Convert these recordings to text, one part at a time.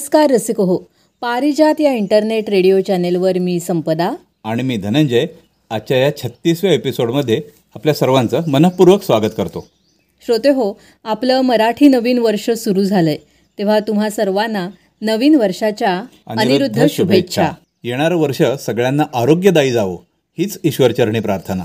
नमस्कार रसिक हो पारिजात या इंटरनेट रेडिओ चॅनेलवर मी संपदा. आणि मी धनंजय. आजच्या या छत्तीसव्या एपिसोडमध्ये आपल्या सर्वांचं मनपूर्वक स्वागत करतो. श्रोते हो आपलं मराठी नवीन वर्ष सुरू झालंय. तेव्हा तुम्हा सर्वांना नवीन वर्षाच्या अनिरुद्ध शुभेच्छा. येणारं वर्ष सगळ्यांना आरोग्यदायी जावो हीच ईश्वरचरणी प्रार्थना.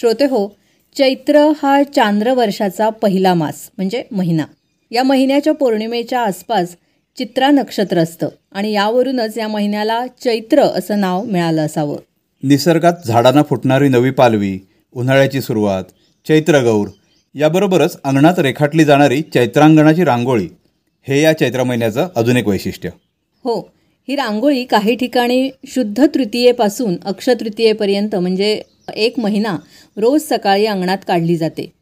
श्रोते हो चैत्र हा चांद्र वर्षाचा पहिला मास म्हणजे महिना. या महिन्याच्या पौर्णिमेच्या आसपास चित्रा नक्षत्र असतं आणि यावरूनच या महिन्याला चैत्र असं नाव मिळालं असावं. निसर्गात झाडांना फुटणारी नवी पालवी उन्हाळ्याची सुरुवात चैत्रगौर याबरोबरच अंगणात रेखाटली जाणारी चैत्रांगणाची रांगोळी. हे या चैत्र महिन्याचं अजून एक वैशिष्ट्य. हो ही रांगोळी काही ठिकाणी शुद्ध तृतीयेपासून अक्षतृतीयेपर्यंत म्हणजे एक महिना रोज सकाळी अंगणात काढली जाते.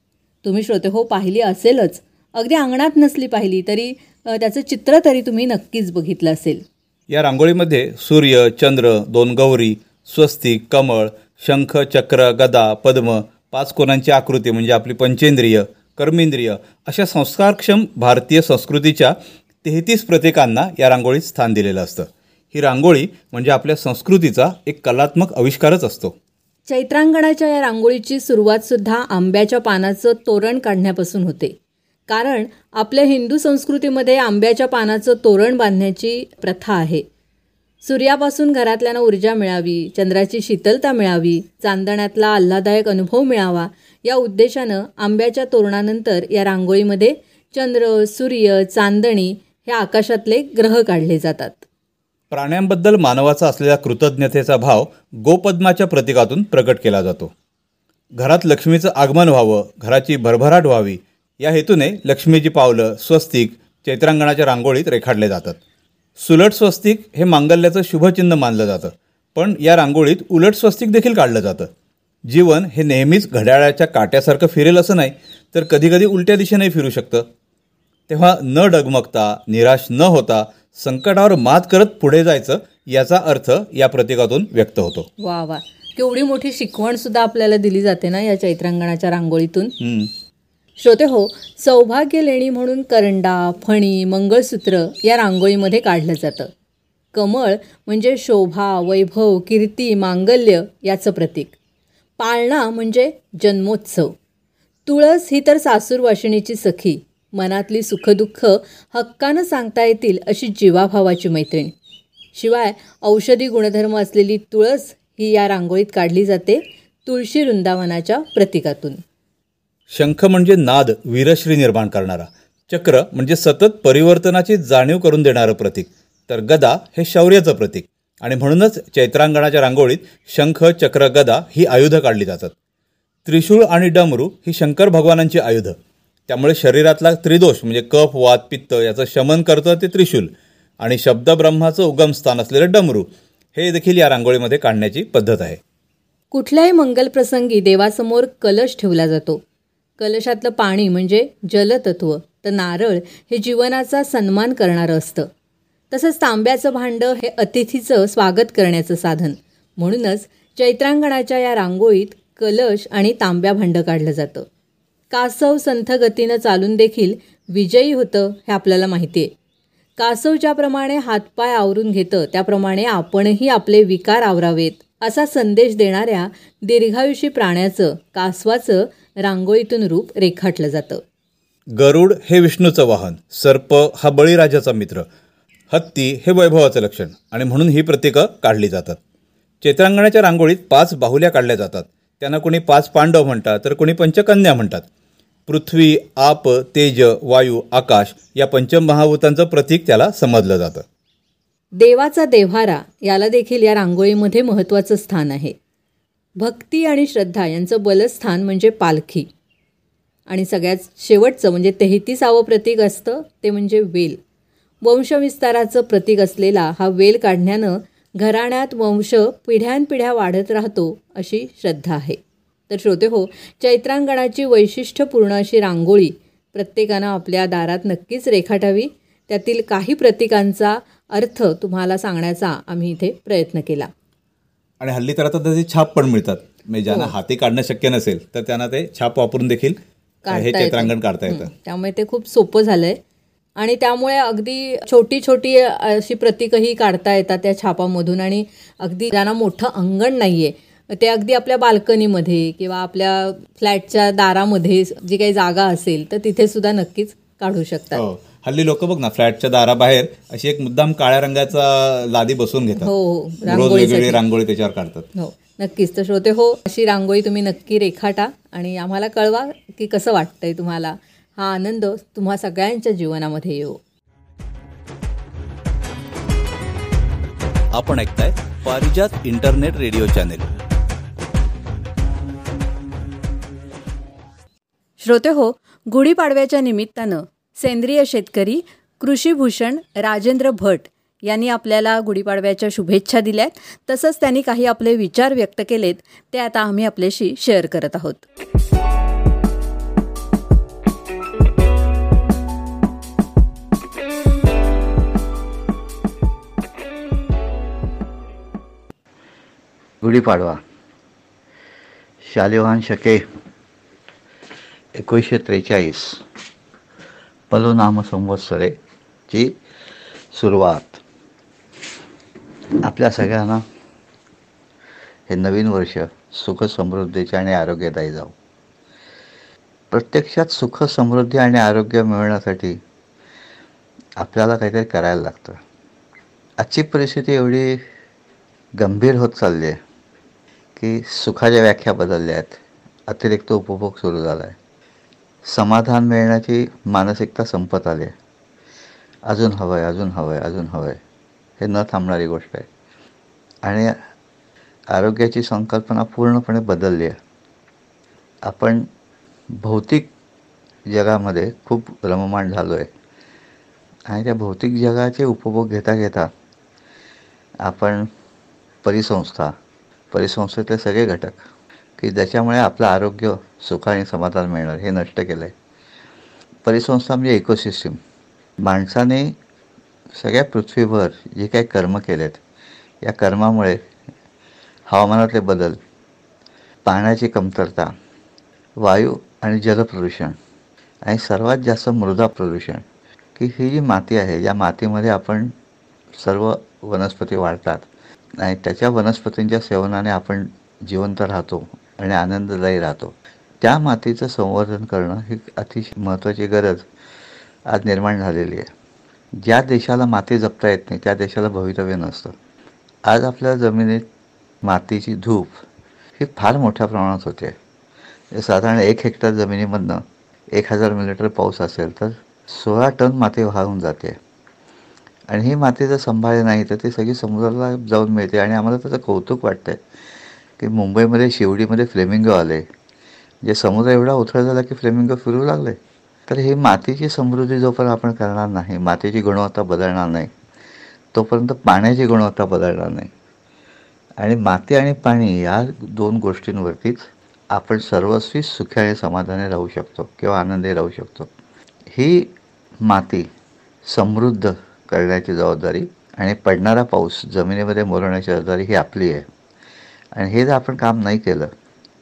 तुम्ही श्रोते हो पाहिली असेलच. अगदी अंगणात नसली पाहिली तरी त्याचं चित्र तरी तुम्ही नक्कीच बघितलं असेल. या रांगोळीमध्ये सूर्य चंद्र दोन गौरी स्वस्तिक कमळ शंख चक्र गदा पद्म पाच कोणांची आकृती म्हणजे आपली पंचेंद्रिय कर्मेंद्रिय अशा संस्कारक्षम भारतीय संस्कृतीच्या तेहतीस प्रतीकांना या रांगोळीत स्थान दिलेलं असतं. ही रांगोळी म्हणजे आपल्या संस्कृतीचा एक कलात्मक आविष्कारच असतो. चैत्रांगणाच्या या रांगोळीची सुरुवात सुद्धा आंब्याच्या पानाचं तोरण काढण्यापासून होते. कारण आपल्या हिंदू संस्कृतीमध्ये आंब्याच्या पानाचं तोरण बांधण्याची प्रथा आहे. सूर्यापासून घरातल्यांना ऊर्जा मिळावी चंद्राची शीतलता मिळावी चांदण्यातला आल्हादायक अनुभव मिळावा या उद्देशानं आंब्याच्या तोरणानंतर या रांगोळीमध्ये चंद्र सूर्य चांदणी हे आकाशातले ग्रह काढले जातात. प्राण्यांबद्दल मानवाचा असलेला कृतज्ञतेचा भाव गोपद्माच्या प्रतीकातून प्रकट केला जातो. घरात लक्ष्मीचं आगमन व्हावं घराची भरभराट व्हावी या हेतूने लक्ष्मीची पावलं स्वस्तिक चैत्रांगणाच्या रांगोळीत रेखाटले जातात. सुलट स्वस्तिक हे मांगल्याचं शुभचिन्ह मानलं जातं पण या रांगोळीत उलट स्वस्तिक देखील काढलं जातं. जीवन हे नेहमीच घड्याळाच्या काट्यासारखं फिरेल असं नाही तर कधीकधी उलट्या दिशेने फिरू शकतं. तेव्हा न डगमगता निराश न होता संकटावर मात करत पुढे जायचं याचा अर्थ या प्रतीकातून व्यक्त होतो. वा वा. केवढी मोठी शिकवण सुद्धा आपल्याला दिली जाते ना या चैत्रांगणाच्या रांगोळीतून. श्रोते हो सौभाग्य लेणी म्हणून करंडा फणी मंगळसूत्र या रांगोळीमध्ये काढलं जातं. कमळ म्हणजे शोभा वैभव कीर्ती मांगल्य याचं प्रतीक. पाळणा म्हणजे जन्मोत्सव. तुळस ही तर सासूरवाशिणीची सखी. मनातली सुखदुःख हक्कानं सांगता येतील अशी जीवाभावाची मैत्रीण. शिवाय औषधी गुणधर्म असलेली तुळस ही या रांगोळीत काढली जाते तुळशी वृंदावनाच्या प्रतीकातून. शंख म्हणजे नाद वीरश्री निर्माण करणारा. चक्र म्हणजे सतत परिवर्तनाची जाणीव करून देणारं प्रतीक. तर गदा हे शौर्याचं प्रतीक. आणि म्हणूनच चैत्रांगणाच्या रांगोळीत शंख चक्र गदा ही आयुधं काढली जातात. त्रिशूळ आणि डमरू ही शंकर भगवानांची आयुधं. त्यामुळे शरीरातला त्रिदोष म्हणजे कफ वात पित्त याचं शमन करतं ते त्रिशूल. आणि शब्दब्रह्माचं उगमस्थान असलेलं डमरू हे देखील या रांगोळीमध्ये काढण्याची पद्धत आहे. कुठल्याही मंगलप्रसंगी देवासमोर कलश ठेवला जातो. कलशातलं पाणी म्हणजे जलतत्व तर नारळ हे जीवनाचा सन्मान करणारं असतं. तसंच तांब्याचं भांडं हे अतिथीचं स्वागत करण्याचं साधन. म्हणूनच चैत्रांगणाच्या या रांगोळीत कलश आणि तांब्या भांडं काढलं जातं. कासव संथ गतीनं चालून देखील विजयी होतं हे आपल्याला माहिती आहे कासव ज्याप्रमाणे हातपाय आवरून घेतं त्याप्रमाणे आपणही आपले विकार आवरावेत असा संदेश देणाऱ्या दीर्घायुषी प्राण्याचं कासवाचं रांगोळीतून रूप रेखाटलं जातं. गरुड हे विष्णूचं वाहन सर्प हा बळीराजाचा मित्र हत्ती हे वैभवाचं लक्षण आणि म्हणून ही प्रतीकं काढली जातात. चैत्रांगणाच्या रांगोळीत पाच बाहुल्या काढल्या जातात. त्यांना कोणी पाच पांडव म्हणतात तर कोणी पंचकन्या म्हणतात. पृथ्वी आप तेज वायू आकाश या पंचमहाभूतांचं प्रतीक त्याला समजलं जातं. देवाचा देव्हारा याला देखील या रांगोळीमध्ये महत्त्वाचं स्थान आहे. भक्ती आणि श्रद्धा यांचं बलस्थान म्हणजे पालखी. आणि सगळ्यात शेवटचं म्हणजे तेहतीसावं प्रतीक असतं ते म्हणजे वेल. वंशविस्ताराचं प्रतीक असलेला हा वेल काढण्यानं घराण्यात वंश पिढ्यानपिढ्या वाढत राहतो अशी श्रद्धा आहे. तर श्रोते हो चैत्रांगणाची वैशिष्ट्यपूर्ण अशी रांगोळी प्रत्येकानं आपल्या दारात नक्कीच रेखाटावी. त्यातील काही प्रतीकांचा अर्थ तुम्हाला सांगण्याचा आम्ही इथे प्रयत्न केला. आणि हल्ली तर आता त्याचे छाप पण मिळतात. म्हणजे ज्यांना हाती काढणं शक्य नसेल तर त्यांना ते छाप वापरून देखील हे. चित्रांकन काढता येतं. हं, त्यामुळे ते खूप सोपं झालंय. आणि त्यामुळे अगदी छोटी छोटी अशी प्रतीकही काढता येतात त्या छापामधून. आणि अगदी ज्यांना मोठं अंगण नाहीये ते अगदी आपल्या बाल्कनीमध्ये किंवा आपल्या फ्लॅटच्या दारामध्ये जी काही जागा असेल तर तिथे सुद्धा नक्कीच काढू शकतात. हो. हल्ली लोक बघ ना फ्लॅटच्या दाराबाहेर अशी एक मुद्दाम काळ्या रंगाचा लादी बसवून घेतात. हो रोज वेगवेगळी रांगोळी त्याच्यावर काढतात. हो नक्कीच. तर श्रोते हो अशी रांगोळी तुम्ही नक्की रेखाटा आणि आम्हाला कळवा की कसं वाटतंय तुम्हाला. हा आनंद तुम्हा सगळ्यांच्या जीवनामध्ये येऊ आपण ऐकताय पारिजात इंटरनेट रेडिओ चॅनेल. श्रोते हो गुढीपाडव्याच्या निमित्तानं सेंद्रिय शेतकरी कृषीभूषण राजेंद्र भट यांनी आपल्याला गुढीपाडव्याच्या शुभेच्छा दिल्यात तसंच त्यांनी काही आपले विचार व्यक्त केलेत ते आता आम्ही आपल्याशी शेअर करत आहोत. गुढीपाडवा. शालिवान शके एकोणीसशे त्रेचाळीस. पलोनाम संवत्सरेची सुरुवात. आपल्या सगळ्यांना हे नवीन वर्ष सुख समृद्धीचे आणि आरोग्यदायी जाऊ प्रत्यक्षात सुख समृद्धी आणि आरोग्य मिळवण्यासाठी आपल्याला काहीतरी करायला लागतं. आजची परिस्थिती एवढी गंभीर होत चालली आहे की सुखाच्या व्याख्या बदलल्या आहेत. अतिरिक्त उपभोग सुरू झाला आहे. समाधान मिळण्याची मानसिकता संपत आली आहे. अजून हवं आहे अजून हवं आहे अजून हवं आहे हे न थांबणारी गोष्ट आहे. आणि आरोग्याची संकल्पना पूर्णपणे बदलली आहे. आपण भौतिक जगामध्ये खूप रममाण झालो आहे आणि त्या भौतिक जगाचे उपभोग घेता घेता आपण परिसंस्था परिसंस्थेतले सगळे घटक की ज्याच्यामुळे आपलं आरोग्य सुख आणि समाधान मिळणार हे नष्ट केलं आहे परिसंस्था म्हणजे इकोसिस्टीम माणसाने सगळ्या पृथ्वीवर जे काही कर्म केलेत या कर्मामुळे हवामानातले बदल पाण्याची कमतरता वायू आणि जलप्रदूषण आणि सर्वात जास्त मृदा प्रदूषण की ही जी माती आहे या मातीमध्ये आपण सर्व वनस्पती वाढतात आणि त्याच्या वनस्पतींच्या सेवनाने आपण जिवंत राहतो आणि आनंददायी राहतो. त्या मातीचं संवर्धन करणं ही अतिशय महत्त्वाची गरज आज निर्माण झालेली आहे. ज्या देशाला माती जपता येत नाही त्या देशाला भवितव्य नसतं. आज आपल्या जमिनीत मातीची धूप ही फार मोठ्या प्रमाणात होते. साधारण एक हेक्टर जमिनीमधनं एक हजार मिलीमीटर पाऊस असेल तर सोळा टन माती वाहून जाते. आणि ही माती जर संभाळ नाही तर ती सगळी समुद्राला जाऊन मिळते. आणि आम्हाला त्याचं कौतुक वाटतंय की मुंबईमध्ये शिवडीमध्ये फ्लेमिंगो आले. जे समुद्र एवढा उथळ झाला की फ्लेमिंगो फिरू लागले तर ही मातीची समृद्धी जोपर्यंत आपण करणार नाही मातीची गुणवत्ता बदलणार नाही तोपर्यंत पाण्याची गुणवत्ता बदलणार नाही. आणि माती आणि पाणी या दोन गोष्टींवरतीच आपण सर्वस्वी सुखी आणि समाधानी राहू शकतो किंवा आनंदी राहू शकतो. ही माती समृद्ध करण्याची जबाबदारी आणि पडणारा पाऊस जमिनीमध्ये मोरवण्याची जबाबदारी ही आपली आहे. आणि हे जर आपण काम नाही केलं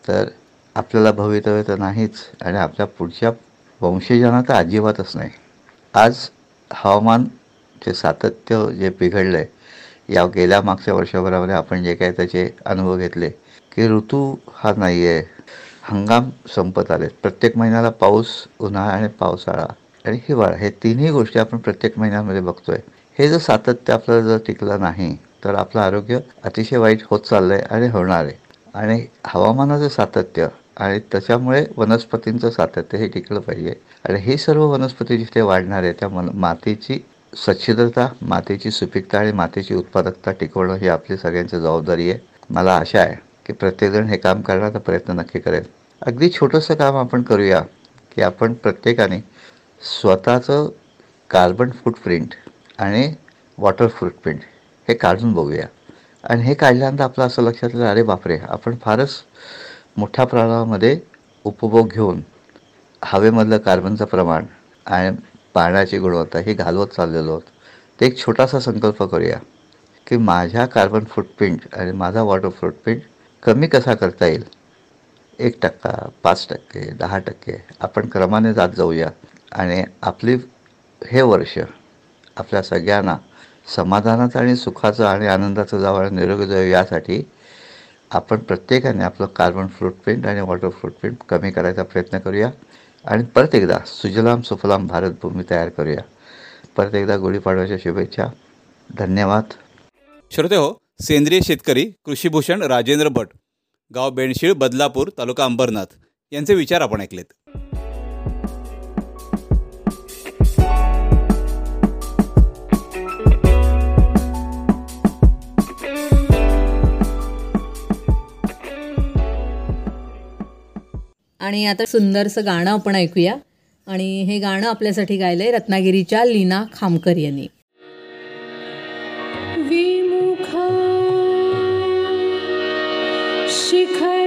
तर आपल्याला भवितव्य तर नाहीच आणि आपल्या पुढच्या वंशजांना तर अजिबातच नाही. आज हवामान जे सातत्य जे बिघडलं आहे या गेल्या मागच्या वर्षभरामध्ये आपण जे काही त्याचे अनुभव घेतले की ऋतू हा नाही आहे हंगाम संपत आले प्रत्येक महिन्याला पाऊस उन्हाळा आणि पावसाळा आणि हिवाळा हे तिन्ही गोष्टी आपण प्रत्येक महिन्यामध्ये बघतोय. हे जर सातत्य आपल्याला जर टिकलं नाही तर आपलं आरोग्य अतिशय वाईट होत चाललं आहे आणि होणार आहे. आणि हवामानाचं सातत्य आणि त्याच्यामुळे वनस्पतींचं सातत्य हे टिकलं पाहिजे. आणि हे सर्व वनस्पती जिथे वाढणार आहे त्या मन मातीची सच्छिद्रता मातीची सुपीकता आणि मातीची उत्पादकता टिकवणं ही आपली सगळ्यांची जबाबदारी आहे. मला आशा आहे की प्रत्येकजण हे काम करण्याचा प्रयत्न नक्की करेल. अगदी छोटंसं काम आपण करूया की आपण प्रत्येकाने स्वतःचं कार्बन फूटप्रिंट आणि वॉटर फूटप्रिंट हे काढून बघूया. आणि हे काढल्यानंतर आपलं असं लक्षात आलं अरे बापरे आपण फारच मोठ्या प्रमाणामध्ये उपभोग घेऊन हवेमधलं कार्बनचं प्रमाण आणि पाण्याची गुणवत्ता ही घालवत चाललेलो आहोत. ते एक छोटासा संकल्प करूया की माझ्या कार्बन फूटप्रिंट आणि माझा वॉटर फुटप्रिंट कमी कसा करता येईल? एक टक्का पाच टक्के दहा टक्के आपण क्रमाने जात जाऊया. आणि आपली हे वर्ष आपल्या सगळ्यांना समाधानाचं आणि सुखाचं आणि आनंदाचं जावं आणि निरोगी जावं यासाठी आपण प्रत्येकाने आपलं कार्बन फूटप्रिंट आणि वॉटर फूटप्रिंट कमी करायचा प्रयत्न करूया. आणि परत एकदा सुजलाम सुफलाम भारतभूमी तयार करूया. परत एकदा गुढीपाडव्याच्या शुभेच्छा. धन्यवाद. श्रोते हो सेंद्रिय शेतकरी कृषीभूषण राजेंद्र भट गाव बेणशीळ बदलापूर तालुका अंबरनाथ यांचे विचार आपण ऐकलेत. आणि आता सुंदरसं गाणं आपण ऐकूया. आणि हे गाणं आपल्यासाठी गायलंय रत्नागिरीच्या लीना खामकर यांनी. विमुख शिखर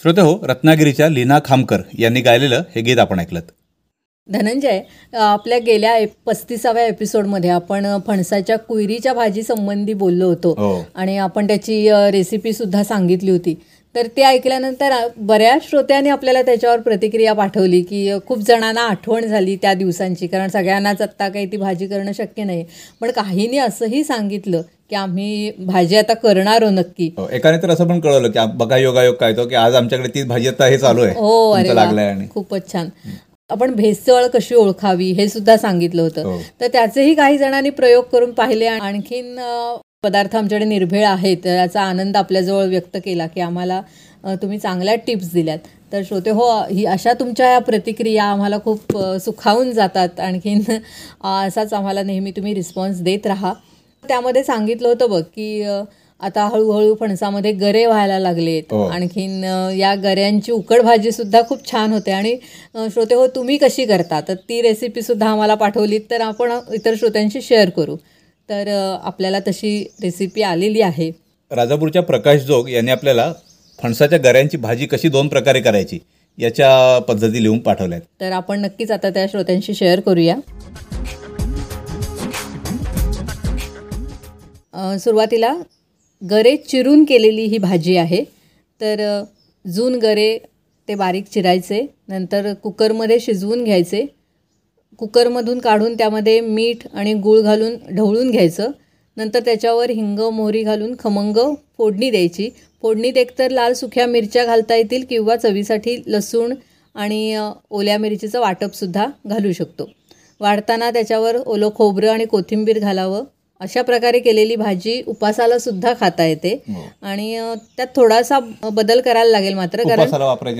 श्रोते हो रत्नागिरीच्या लीना खामकर यांनी गायलेलं हे गीत आपण ऐकलं धनंजय आपल्या गेल्या पस्तीसाव्या एपिसोडमध्ये आपण फणसाच्या कुयरीच्या भाजी संबंधी बोललो होतो. हो. आणि आपण त्याची रेसिपी सुद्धा सांगितली होती. तर ते ऐकल्यानंतर बऱ्याच श्रोत्यांनी आपल्याला त्याच्यावर प्रतिक्रिया पाठवली की खूप जणांना आठवण झाली त्या दिवसांची. कारण सगळ्यांनाच आत्ता काही ती भाजी करणं शक्य नाही. पण काहींनी असंही सांगितलं की आम्ही भाजी आता करणार हो नक्की. हो, एकाने तर असं पण कळवलं की बघा योगायोग काय तो की आज आमच्याकडे ती भाजी आता हे चालू आहे. हो अरे खूपच छान. आपण भेसळ कशी ओळखावी हे सुद्धा सांगितलं होतं. हो. तर त्याचेही काही जणांनी प्रयोग करून पाहिले. आणि आणखीन पदार्थ आमच्याकडे निर्भेळ आहेत याचा आनंद आपल्याजवळ व्यक्त केला की आम्हाला तुम्ही चांगल्या टिप्स दिल्यात. तर श्रोते हो ही अशा तुमच्या या प्रतिक्रिया आम्हाला खूप सुखावून जातात. आणखीन असाच आम्हाला नेहमी तुम्ही रिस्पॉन्स देत राहा. त्यामध्ये सांगितलं होतं बघ की आता हळूहळू फणसामध्ये गरे व्हायला लागलेत. हो. आणखीन या गऱ्यांची उकड भाजी सुद्धा खूप छान होते. आणि श्रोते हो तुम्ही कशी करता? तर ती रेसिपी सुद्धा आम्हाला पाठवलीत तर आपण इतर श्रोत्यांशी शेअर करू. तर आपल्याला तशी रेसिपी आलेली आहे. राजापूरच्या प्रकाश जोग यांनी आपल्याला फणसाच्या गऱ्यांची भाजी कशी दोन प्रकारे करायची याच्या पद्धती लिहून पाठवल्यात. तर आपण नक्कीच आता त्या श्रोत्यांशी शेअर करूया. सुरुवातीला गरे चिरून केलेली ही भाजी आहे. तर जून गरे ते बारीक चिरायचे नंतर कुकरमध्ये शिजवून घ्यायचे कुकरमधून काढून त्यामध्ये मीठ आणि गूळ घालून ढवळून घ्यायचं. नंतर त्याच्यावर हिंग मोहरी घालून खमंग फोडणी द्यायची. फोडणीत एकतर लाल सुक्या मिरच्या घालता येतील किंवा चवीसाठी लसूण आणि ओल्या मिरचीचं वाटपसुद्धा घालू शकतो. वाढताना त्याच्यावर ओलं खोबरं आणि कोथिंबीर घालावं. अशा प्रकारे केलेली भाजी उपासाला सुद्धा खाता येते. हो. आणि त्यात थोडासा बदल करायला लागेल मात्र तर-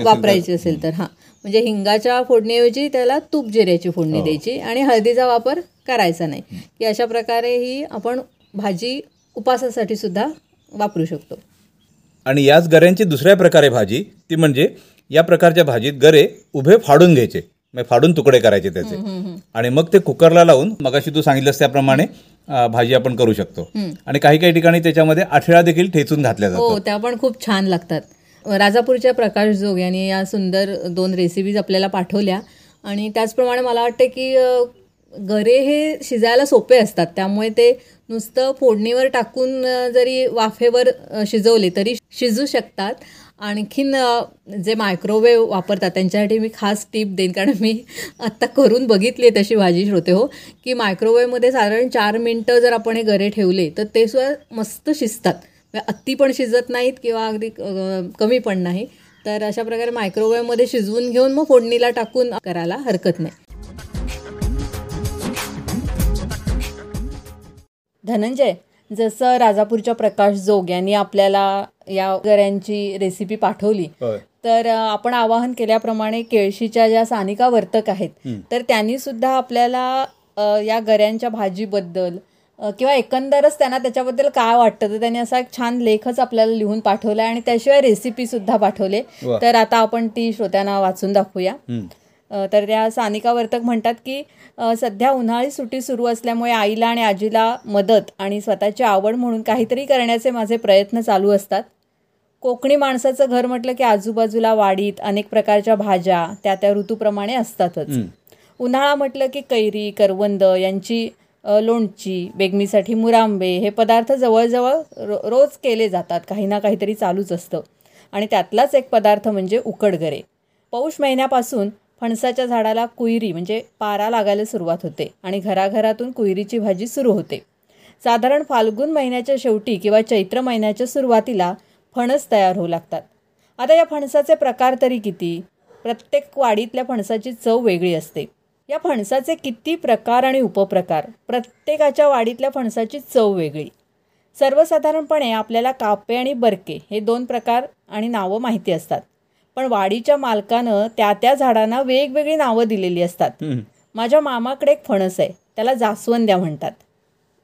वापरायची असेल तर हां. म्हणजे हिंगाच्या फोडणीऐवजी त्याला तूप जिऱ्याची फोडणी हो. द्यायची आणि हळदीचा वापर करायचा नाही. की अशा प्रकारे ही आपण भाजी उपासासाठी सुद्धा वापरू शकतो. आणि याच गऱ्यांची दुसऱ्या प्रकारे भाजी ती म्हणजे या प्रकारच्या भाजीत गरे उभे फाडून घ्यायचे. म्हणजे फाडून तुकडे करायचे त्याचे. आणि मग ते कुकरला लावून मगाशी तू सांगितलंस त्याप्रमाणे भाजी आपण करू शकतो. आणि काही काही ठिकाणी त्याच्यामध्ये आठळा देखील ठेचून घातल्या हो जातात. त्या पण खूप छान लागतात. राजापूरच्या प्रकाश जोग यांनी या सुंदर दोन रेसिपीज आपल्याला पाठवल्या. आणि त्याचप्रमाणे मला वाटते की गरे हे शिजायला सोपे असतात. त्यामुळे ते नुसतं फोडणीवर टाकून जरी वाफेवर शिजवले तरी शिजू शकतात. आणखीन जे मायक्रोवेव्ह वापरतात त्यांच्यासाठी मी खास टीप देईन कारण मी आत्ता करून बघितली आहे तशी भाजी श्रोते हो की मायक्रोवेव्हमध्ये साधारण चार मिनटं जर आपण हे गरे ठेवले तर ते सुद्धा मस्त शिजतात. अत्ती पण शिजत नाहीत किंवा अगदी कमी पण नाही. तर अशा प्रकारे मायक्रोवेव्हमध्ये शिजवून घेऊन मग फोडणीला टाकून करायला हरकत नाही. धनंजय जसं राजापूरच्या प्रकाश जोग यांनी आपल्याला या गऱ्यांची रेसिपी पाठवली होय. तर आपण आवाहन केल्याप्रमाणे केळशीच्या ज्या सानिका वर्तक आहेत तर त्यांनी सुद्धा आपल्याला या गऱ्यांच्या भाजीबद्दल किंवा एकंदरच त्यांना त्याच्याबद्दल काय वाटतं? तर त्यांनी असा एक छान लेखच आपल्याला लिहून पाठवला आणि त्याशिवाय रेसिपी सुद्धा पाठवले. तर आता आपण ती श्रोत्यांना वाचून दाखवूया. तर त्या सानिका वर्तक म्हणतात की सध्या उन्हाळी सुट्टी सुरू असल्यामुळे आईला आणि आजीला मदत आणि स्वतःची आवड म्हणून काहीतरी करण्याचे माझे प्रयत्न चालू असतात. कोकणी माणसाचं घर म्हटलं की आजूबाजूला वाडीत अनेक प्रकारच्या भाज्या त्या त्या ऋतूप्रमाणे असतातच. उन्हाळा म्हटलं की कैरी करवंद यांची लोणची बेगमीसाठी मुरांबे हे पदार्थ जवळजवळ रो रोज केले जातात. काही ना काहीतरी चालूच असतं. आणि त्यातलाच एक पदार्थ म्हणजे उकडगरे. पौष महिन्यापासून फणसाच्या झाडाला कुयरी म्हणजे पारा लागायला सुरुवात होते आणि घराघरातून कुयरीची भाजी सुरू होते. साधारण फाल्गुन महिन्याच्या शेवटी किंवा चैत्र महिन्याच्या सुरुवातीला फणस तयार होऊ लागतात. आता या फणसाचे प्रकार तरी किती? प्रत्येक वाडीतल्या फणसाची चव वेगळी असते. या फणसाचे किती प्रकार आणि उपप्रकार? प्रत्येकाच्या वाडीतल्या फणसाची चव वेगळी. सर्वसाधारणपणे आपल्याला कापे आणि बरके हे दोन प्रकार आणि नावं माहिती असतात. पण वाडीच्या मालकानं त्या त्या झाडांना वेगवेगळी नावं दिलेली असतात. माझ्या मामाकडे एक फणस आहे. त्याला जास्वंद्या म्हणतात.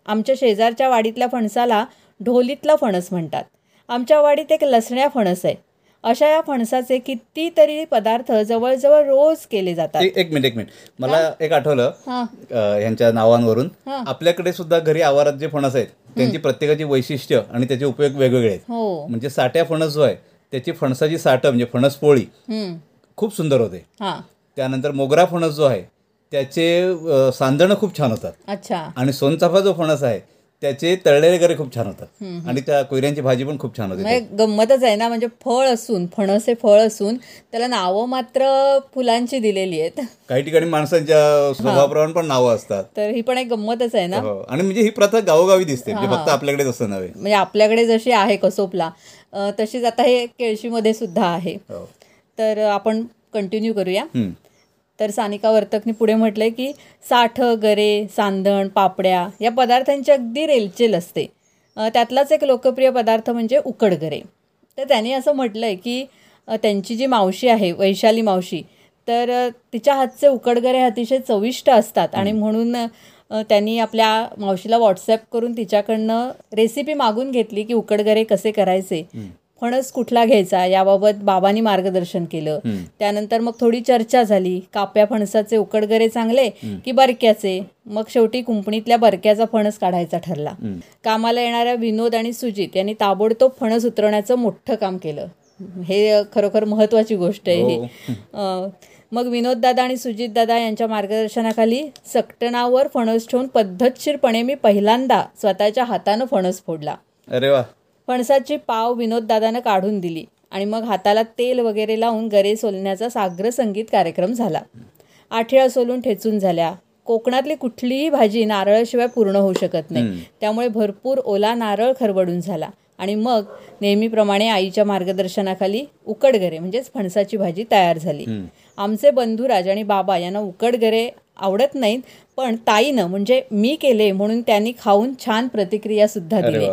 आमच्या शेजारच्या वाडीतल्या फणसाला ढोलीतला फणस म्हणतात. आमच्या वाडीत एक लसण्या फणस आहे. अशा या फणसाचे कितीतरी पदार्थ जवळजवळ रोज केले जातात. एक एक मिनिट एक मिनिट. मला एक आठवलं हा. अ, ह्यांच्या नावांवरून. आपल्याकडे सुद्धा घरी आवारात जे फणस आहेत त्यांची प्रत्येकाची वैशिष्ट्य आणि त्याचे उपयोग वेगवेगळे आहेत. हो. म्हणजे साठ्या फणस जो आहे त्याची फणसाची साठं म्हणजे फणस पोळी. खूप सुंदर होते. हा. त्यानंतर मोगरा फणस जो आहे त्याचे सांदणं खूप छान होतात. अच्छा. आणि सोनचाफा जो फणस आहे त्याचे तळलेले गरे खूप छान होतात. आणि त्या कोयऱ्यांची भाजी पण खूप छान होते म्हणजे गंमतच आहे ना म्हणजे फळ असून फणस हे फळ असून त्याला नावं मात्र फुलांची दिलेली आहेत. काही ठिकाणी माणसांच्या स्वभावाप्रमाणे पण नावं असतात. तर ही पण एक गंमतच आहे ना. हो. आणि म्हणजे ही प्रथा गावोगावी दिसते म्हणजे फक्त आपल्याकडेच असं नव्हे. म्हणजे आपल्याकडे जशी आहे कसोपला तशीच आता हे केळशीमध्ये सुद्धा आहे. हो. तर आपण कंटिन्यू करूया. तर सानिका वर्तकने पुढे म्हटलंय की साठ गरे सांधण पापड्या या पदार्थांची अगदी रेलचेल असते. त्यातलाच एक लोकप्रिय पदार्थ म्हणजे उकडगरे तर त्यांनी असं म्हटलंय की त्यांची जी मावशी आहे वैशाली मावशी तर तिच्या हातचे उकडगरे अतिशय चविष्ट असतात आणि म्हणून त्यांनी आपल्या मावशीला व्हॉट्सॲप करून तिच्याकडनं रेसिपी मागून घेतली की उकडगरे कसे करायचे. फणस कुठला घ्यायचा याबाबत बाबांनी मार्गदर्शन केलं. त्यानंतर मग थोडी चर्चा झाली. काप्या फणसाचे उकडगरे चांगले की बरक्याचे? मग शेवटी कुंपणीतल्या बरक्याचा फणस काढायचा ठरला. कामाला येणाऱ्या विनोद आणि सुजित यांनी ताबडतोब फणस उतरवण्याचं मोठं काम केलं. हे खरोखर महत्वाची गोष्ट आहे ही. मग विनोद दादा आणि सुजित दादा यांच्या मार्गदर्शनाखाली सकटणावर फणस ठेवून पद्धतशीरपणे मी पहिल्यांदा स्वतःच्या हातानं फणस फोडला. अरे वा. फणसाची पाव विनोददादानं काढून दिली आणि मग हाताला तेल वगैरे लावून गरे सोलण्याचा साग्र संगीत कार्यक्रम झाला. आठिळा सोलून ठेचून झाल्या. कोकणातली कुठलीही भाजी नारळाशिवाय पूर्ण होऊ शकत नाही. त्यामुळे भरपूर ओला नारळ खरवडून झाला. आणि मग नेहमीप्रमाणे आईच्या मार्गदर्शनाखाली उकडगरे म्हणजेच फणसाची भाजी तयार झाली. आमचे बंधुराज आणि बाबा यांना उकडगरे आवडत नाहीत पण ताईनं म्हणजे मी केले म्हणून त्यांनी खाऊन छान प्रतिक्रिया सुद्धा दिली.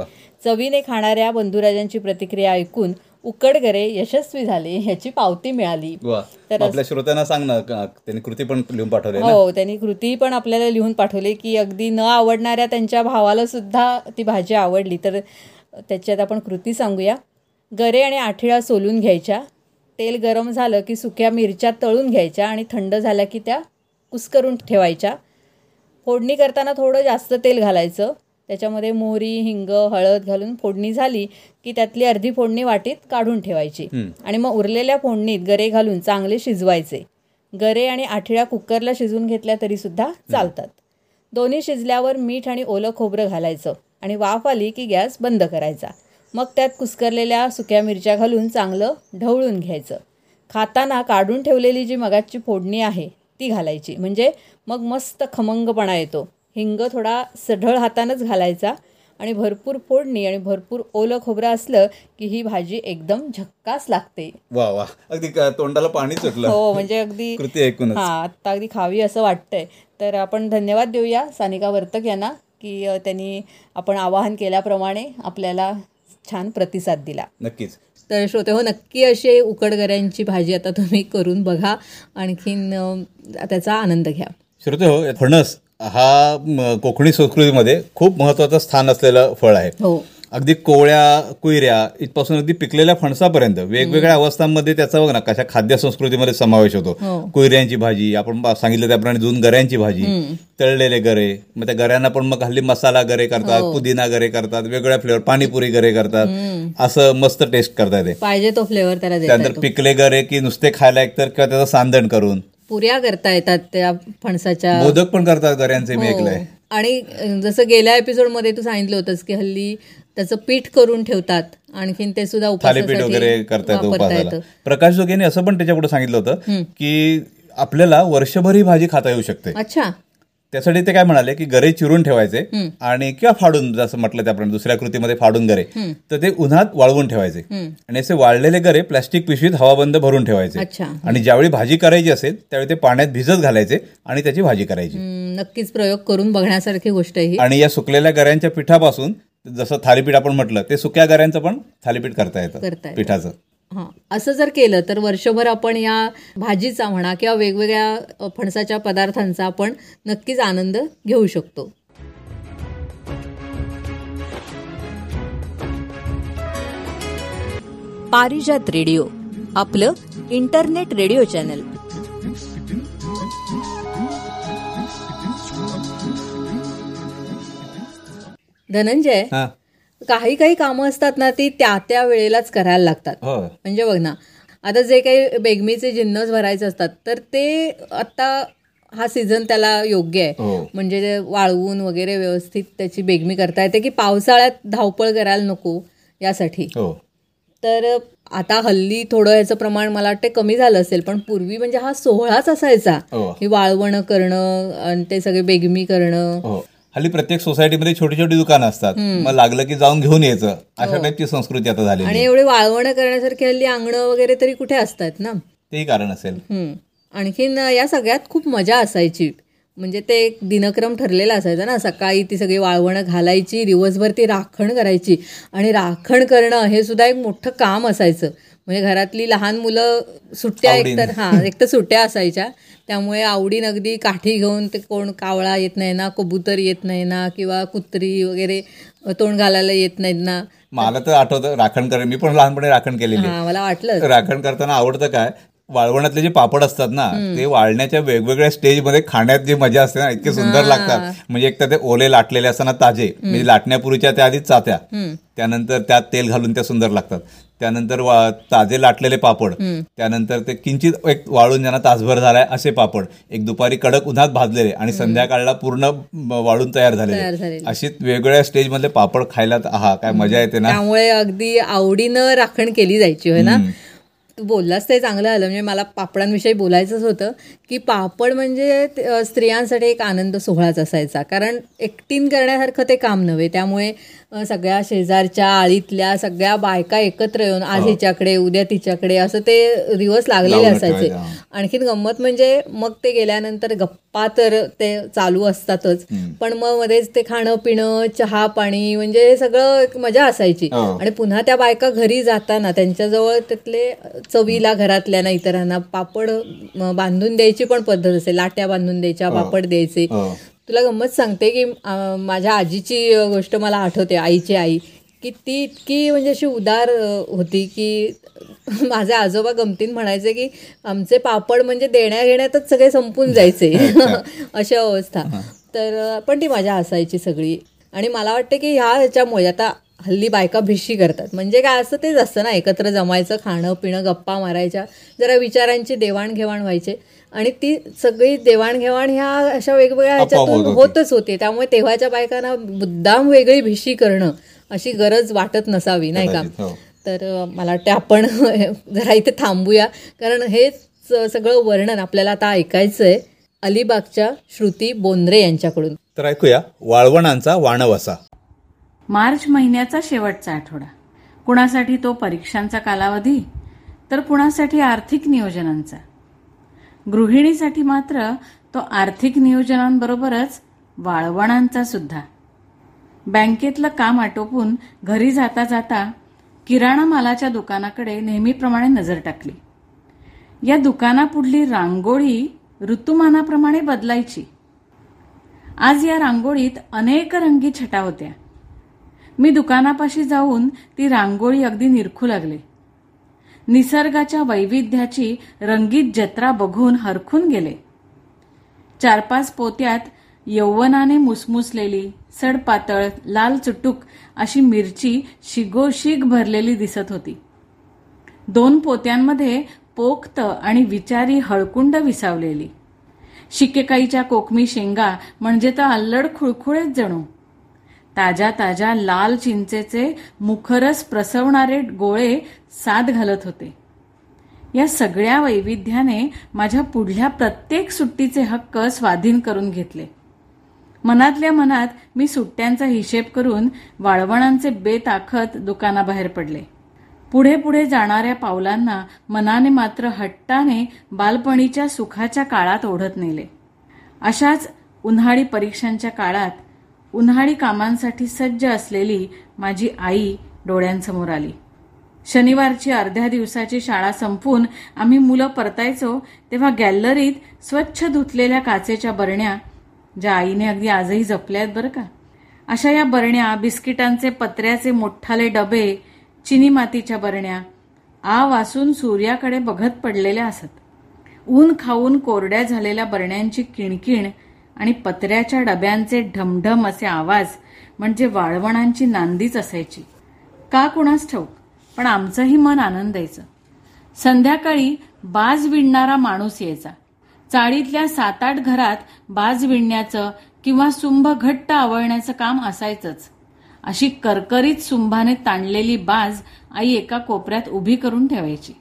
चवीने खाणाऱ्या बंधुराजांची प्रतिक्रिया ऐकून उकडगरे यशस्वी झाले ह्याची पावती मिळाली. तर आपल्या श्रोत्यांना सांग ना त्यांनी कृती पण लिहून पाठवली हो त्यांनी कृती पण आपल्याला लिहून पाठवली की अगदी न आवडणाऱ्या त्यांच्या भावाला सुद्धा ती भाजी आवडली. तर त्याच्यात आपण कृती सांगूया. गरे आणि आठिळा सोलून घ्यायच्या. तेल गरम झालं की सुक्या मिरच्या तळून घ्यायच्या आणि थंड झाल्या की त्या कुस्करून ठेवायच्या. फोडणी करताना थोडं जास्त तेल घालायचं. त्याच्यामध्ये मोहरी हिंग हळद घालून फोडणी झाली की त्यातली अर्धी फोडणी वाटीत काढून ठेवायची. आणि मग उरलेल्या फोडणीत गरे घालून चांगले शिजवायचे. गरे आणि आठिळ्या कुकरला शिजवून घेतल्या तरी सुद्धा चालतात. दोन्ही शिजल्यावर मीठ आणि ओलं खोबरं घालायचं आणि वाफ आली की गॅस बंद करायचा. मग त्यात कुस्करलेल्या सुक्या मिरच्या घालून चांगलं ढवळून घ्यायचं. खाताना काढून ठेवलेली जी मगाची फोडणी आहे ती घालायची. म्हणजे मग मस्त खमंगपणा येतो. हिंग थोडा सढळ हातानंच घालायचा आणि भरपूर फोडणी आणि भरपूर ओलं खोबरं असलं की ही भाजी एकदम झक्कास लागते. वा वा. अगदी तोंडाला पाणी सुटलं. हो म्हणजे अगदी कृती ऐकूनच. हा आत्ता अगदी खावी असं वाटतंय. तर आपण धन्यवाद देऊया सानिका वर्तक यांना की त्यांनी आपण आवाहन केल्याप्रमाणे आपल्याला छान प्रतिसाद दिला. नक्कीच. तर श्रोते हो नक्की अशी उकडगऱ्यांची भाजी आता तुम्ही करून बघा. आणखीन त्याचा आनंद घ्या. श्रोते हो फणस हा कोकणी संस्कृतीमध्ये खूप महत्वाचं स्थान असलेलं फळ आहे. हो. अगदी कोवळ्या कुयऱ्या इथपासून अगदी पिकलेल्या फणसापर्यंत वेगवेगळ्या अवस्थांमध्ये त्याचा बघ ना कशा खाद्य संस्कृतीमध्ये समावेश होतो. हो. कुयऱ्यांची भाजी आपण सांगितलं त्याप्रमाणे दोन गऱ्यांची भाजी तळलेले गरे मग त्या गऱ्यांना पण मग हल्ली मसाला गरे करतात पुदिना गरे करतात वेगवेगळ्या फ्लेवर पाणीपुरी गरे करतात. असं मस्त टेस्ट करता येते. पाहिजे तो फ्लेवर त्याला त्यानंतर पिकले गरे की नुसते खायला एकतर किंवा त्याचं सांदण करून पुऱ्या करता येतात त्या फणसाच्या. मोदक पण करतात गऱ्यांचे मी हो. ऐकलंय. आणि जसं गेल्या एपिसोडमध्ये तू सांगितलं होतंस की हल्ली त्याचं पीठ करून ठेवतात. आणखीन ते सुद्धा थालीपीठ वगैरे करता येतं उपासाला. प्रकाश जोगेने असं पण त्याच्या पुढे सांगितलं होतं की आपल्याला वर्षभर ही भाजी खाता येऊ शकते. अच्छा. त्यासाठी ते काय म्हणाले की गरे चिरून ठेवायचे आणि किंवा फाडून जसं म्हटलं त्याप्रमाणे दुसऱ्या कृतीमध्ये फाडून गरे तर ते उन्हात वाळवून ठेवायचे. आणि असे वाळलेले गरे प्लास्टिक पिशवीत हवाबंद भरून ठेवायचे. आणि ज्यावेळी भाजी करायची असेल त्यावेळी ते पाण्यात भिजत घालायचे आणि त्याची भाजी करायची. नक्कीच प्रयोग करून बघण्यासारखी गोष्ट आहे आणि या सुकलेल्या गऱ्यांच्या पिठापासून जसं थालीपीठ आपण म्हटलं ते सुक्या गऱ्यांचं पण थालीपीठ करता येतं. पिठाचं. हां. असं जर केलं तर वर्षभर आपण या भाजीचा म्हणा किंवा वेगवेगळ्या फणसाच्या पदार्थांचा आपण नक्कीच आनंद घेऊ शकतो. पारिजात रेडिओ आपलं इंटरनेट रेडिओ चॅनल. धनंजय हा. काही काही कामं असतात ना ती त्या त्या वेळेलाच करायला लागतात. हो म्हणजे बघ ना आता जे काही बेगमीचे जिन्नस भरायचे असतात तर ते आता हा सीझन त्याला योग्य आहे. हो. म्हणजे वाळवून वगैरे व्यवस्थित त्याची बेगमी करता येते की पावसाळ्यात धावपळ करायला नको यासाठी. हो. तर आता हल्ली थोडं ह्याचं प्रमाण मला वाटतं कमी झालं असेल पण पूर्वी म्हणजे हा सोहळाच असायचा. हो. ही वाळवणं करणं आणि ते सगळे बेगमी करणं. हल्ली प्रत्येक सोसायटीमध्ये छोटी छोटी दुकानं असतात. मग लागलं की जाऊन घेऊन यायचं. अशा टाईपची संस्कृती आता झालेली आणि. एवढे वाळवणं करण्यासारखी हल्ली अंगणं वगैरे तरी कुठे असतात ना? तेही कारण असेल. आणखीन या सगळ्यात खूप मजा असायची. म्हणजे ते एक दिनक्रम ठरलेला असायचा ना. सकाळी ती सगळी वाळवणं घालायची दिवसभर ती राखण करायची. आणि राखण करणं हे सुद्धा एक मोठं काम असायचं. म्हणजे घरातली लहान मुलं सुट्ट्या. एकतर हा एक तर सुट्ट्या असायच्या त्यामुळे आवडीन अगदी काठी घेऊन ते कोण कावळा येत नाही ना कबूतर येत नाही ना किंवा कुत्री वगैरे तोंड घालायला येत नाहीत ना मला तर आठवतं राखण करेन मी पण लहानपणी राखण केलेली. हा मला वाटलं राखण करताना आवडतं काय वाळवणातले जे पापड असतात ना ते वाळण्याच्या वेगवेगळ्या स्टेजमध्ये खाण्यात जी मजा असते ना इतके सुंदर लागतात. म्हणजे एक तर ते ओले लाटलेले असताना ताजे म्हणजे लाटण्यापूर्वीच्या त्या आधी चात्या. त्यानंतर त्यात तेल घालून त्या सुंदर लागतात. त्यानंतर ताजे लाटलेले पापड. त्यानंतर ते किंचित एक वाळून ज्यांना तासभर झालाय असे पापड. एक दुपारी कडक उन्हात भाजलेले आणि संध्याकाळला पूर्ण वाळून तयार झालेले. झालेले. अशी वेगवेगळ्या स्टेज मधले पापड खायला आहा काय मजा येते ना. त्यामुळे अगदी आवडीनं राखण केली जायची होय ना? तू बोललास ते चांगलं झालं म्हणजे मला पापडांविषयी बोलायचंच होतं की पापड म्हणजे स्त्रियांसाठी एक आनंद सोहळाच असायचा. कारण एकटीन करण्यासारखं ते काम नव्हे. त्यामुळे सगळ्या शेजारच्या आळीतल्या सगळ्या बायका एकत्र येऊन आज हिच्याकडे उद्या तिच्याकडे असं ते दिवस लागलेले असायचे. हा. आणखीन गंमत म्हणजे मग ते गेल्यानंतर गप्पा तर ते चालू असतातच. पण मग मध्येच ते खाणं पिणं चहा पाणी म्हणजे हे सगळं एक मजा असायची. हो. आणि पुन्हा त्या बायका घरी जाताना त्यांच्याजवळ त्यातले चवीला घरातल्या ना इतरांना पापड बांधून द्यायची पण पद्धत असेल लाट्या बांधून द्यायच्या पापड द्यायचे. तुला गंमत सांगते की माझ्या आजीची गोष्ट मला आठवते आईची आई की ती इतकी म्हणजे अशी उदार होती की माझे आजोबा गमतीन म्हणायचे की आमचे पापड म्हणजे देण्या घेण्यातच सगळे संपून जायचे. अशी अवस्था. तर पण ती मजा असायची सगळी. आणि मला वाटतं की ह्या ह्याच्यामुळे आता हल्ली बायका भिशी करतात. म्हणजे काय असं तेच असतं ना एकत्र जमायचं खाणं पिणं गप्पा मारायच्या जरा विचारांची देवाणघेवाण व्हायचे. आणि ती सगळी देवाणघेवाण ह्या अशा वेगवेगळ्या ह्याच्यातून होत होती. होतच होते. त्यामुळे तेव्हाच्या बायकांना मुद्दाम वेगळी भिशी करणं अशी गरज वाटत नसावी नाही का? हो. तर मला वाटतं आपण जरा इथे थांबूया. कारण हेच सगळं वर्णन आपल्याला आता ऐकायचं आहे अलिबागच्या श्रुती बोंद्रे यांच्याकडून. तर ऐकूया वाळवणांचा वाणवसा. मार्च महिन्याचा शेवटचा आठवडा. कुणासाठी तो परीक्षांचा कालावधी? तर कुणासाठी आर्थिक नियोजनांचा? गृहिणीसाठी मात्र तो आर्थिक नियोजनांबरोबरच वाळवणांचा सुद्धा. बँकेतलं काम आटोपून घरी जाता जाता किराणा मालाच्या दुकानाकडे नेहमीप्रमाणे नजर टाकली. या दुकानापुढली रांगोळी ऋतुमानाप्रमाणे बदलायची. आज या रांगोळीत अनेक रंगी छटा होत्या. मी दुकानापाशी जाऊन ती रांगोळी अगदी निरखू लागले. निसर्गाच्या वैविध्याची रंगीत जत्रा बघून हरखून गेले. चार पाच पोत्यात यौवनाने मुसमुसलेली सडपातळ लाल चुटूक अशी मिरची शिगोशिग भरलेली दिसत होती. दोन पोत्यांमध्ये पोक्त आणि विचारी हळकुंड विसावलेली. शिकेकाईच्या कोकमी शेंगा म्हणजे तर अल्लड खुळखुळेच जणू. ताज्या ताज्या लाल चिंचेचे मुखरस प्रसवणारे गोळे साद घालत होते. या सगळ्या वैविध्याने माझ्या पुढल्या प्रत्येक सुट्टीचे हक्क स्वाधीन करून घेतले. मनातल्या मनात मी सुट्ट्यांचा हिशेब करून वाळवणांचे बेत आखत दुकानाबाहेर पडले. पुढे पुढे जाणाऱ्या पावलांना मनाने मात्र हट्टाने बालपणीच्या सुखाच्या काळात ओढत नेले. अशाच उन्हाळी परीक्षांच्या काळात उन्हाळी कामांसाठी सज्ज असलेली माझी आई डोळ्यांसमोर आली. शनिवारची अर्ध्या दिवसाची शाळा संपून आम्ही मुलं परतायचो तेव्हा गॅलरीत स्वच्छ धुतलेल्या काचेच्या बरण्या ज्या आईने अगदी आजही जपल्या आहेत बरं का अशा या बरण्या बिस्किटांचे पत्र्याचे मोठाले डबे चिनी मातीच्या बरण्या आ वासून सूर्याकडे बघत पडलेल्या असत. ऊन खाऊन कोरड्या झालेल्या बरण्यांची किणकिण आणि पत्र्याच्या डब्यांचे ढमढम असे आवाज म्हणजे वाळवणांची नांदीच असायची. का कुणास ठाऊक? पण आमचंही मन आनंदायचं. संध्याकाळी बाज विणणारा माणूस यायचा. चाळीतल्या सात आठ घरात बाज विणण्याचं किंवा सुंभ घट्ट आवळण्याचं काम असायचंच. अशी करकरीत सुंभाने ताणलेली बाज आई एका कोपऱ्यात उभी करून ठेवायची.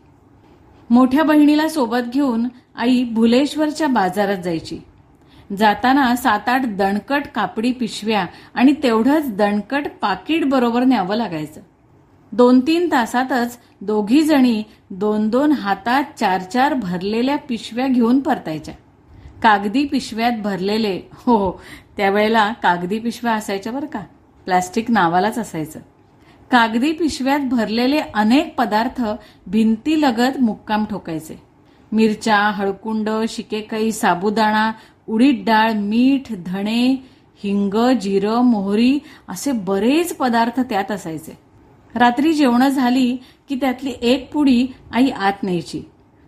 मोठ्या बहिणीला सोबत घेऊन आई भुलेश्वरच्या बाजारात जायची. जाताना सात आठ दणकट कापडी पिशव्या आणि तेवढंच दणकट पाकिट बरोबर न्यावं लागायचं. दोन तीन तासातच दोघी जणी दोन दोन हातात चार चार भरलेल्या पिशव्या घेऊन परतायच्या. कागदी पिशव्यात भरलेले हो हो, त्यावेळेला कागदी पिशव्या असायच्या बरं का. प्लास्टिक नावालाच असायचं. कागदी पिशव्यात भरलेले अनेक पदार्थ भिंतीलगत मुक्काम ठोकायचे. मिरच्या हळकुंड शिकेकाई साबुदाणा उडीद डाळ मीठ धणे हिंग जिरं मोहरी असे बरेच पदार्थ त्यात असायचे. रात्री जेवणं झाली की त्यातली एक पुडी आई आत न्यायची.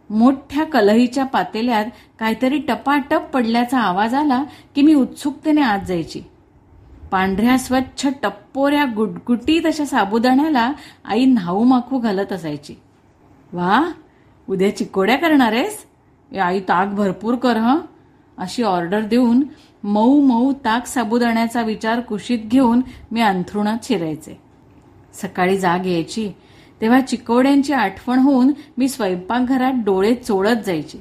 मोठ्या कलहीच्या पातेल्यात काहीतरी टपाटप पडल्याचा आवाज आला की मी उत्सुकतेने आत जायची. पांढऱ्या स्वच्छ टप्पोऱ्या गुटगुटीत अशा साबुदाण्याला आई न्हाऊ माखू घालत असायची. वा उद्या चिकोड्या करणार आहेस? आई ताक भरपूर कर हं. अशी ऑर्डर देऊन मऊ मऊ ताक साबुदाण्याचा विचार कुशीत घेऊन मी अंथरुणात शिरायचे. सकाळी जाग यायची. तेव्हा चिकोड्यांची आठवण होऊन मी स्वयंपाकघरात डोळे चोळत जायची.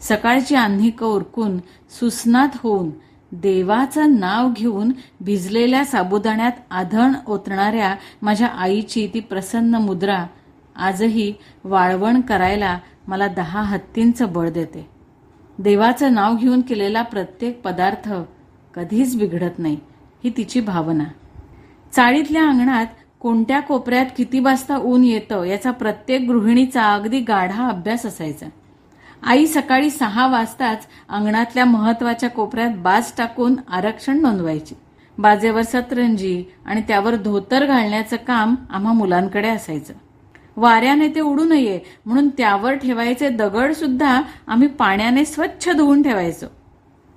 सकाळची आन्हिक उरकून सुसनात होऊन देवाचं नाव घेऊन भिजलेल्या साबुदाण्यात आधण ओतणाऱ्या माझ्या आईची ती प्रसन्न मुद्रा आजही वाळवण करायला मला दहा हत्तींचं बळ देते. देवाचं नाव घेऊन केलेला प्रत्येक पदार्थ कधीच बिघडत नाही ही तिची भावना. चाळीतल्या अंगणात कोणत्या कोपऱ्यात किती वाजता ऊन येतं याचा प्रत्येक गृहिणीचा अगदी गाढा अभ्यास असायचा. आई सकाळी सहा वाजताच अंगणातल्या महत्त्वाच्या कोपऱ्यात बाज टाकून आरक्षण नोंदवायची. बाजेवर सतरंजी आणि त्यावर धोतर घालण्याचं काम आम्हा मुलांकडे असायचं. वाऱ्याने ते उडू नये. म्हणून त्यावर ठेवायचे दगड सुद्धा आम्ही पाण्याने स्वच्छ धुवून ठेवायचो.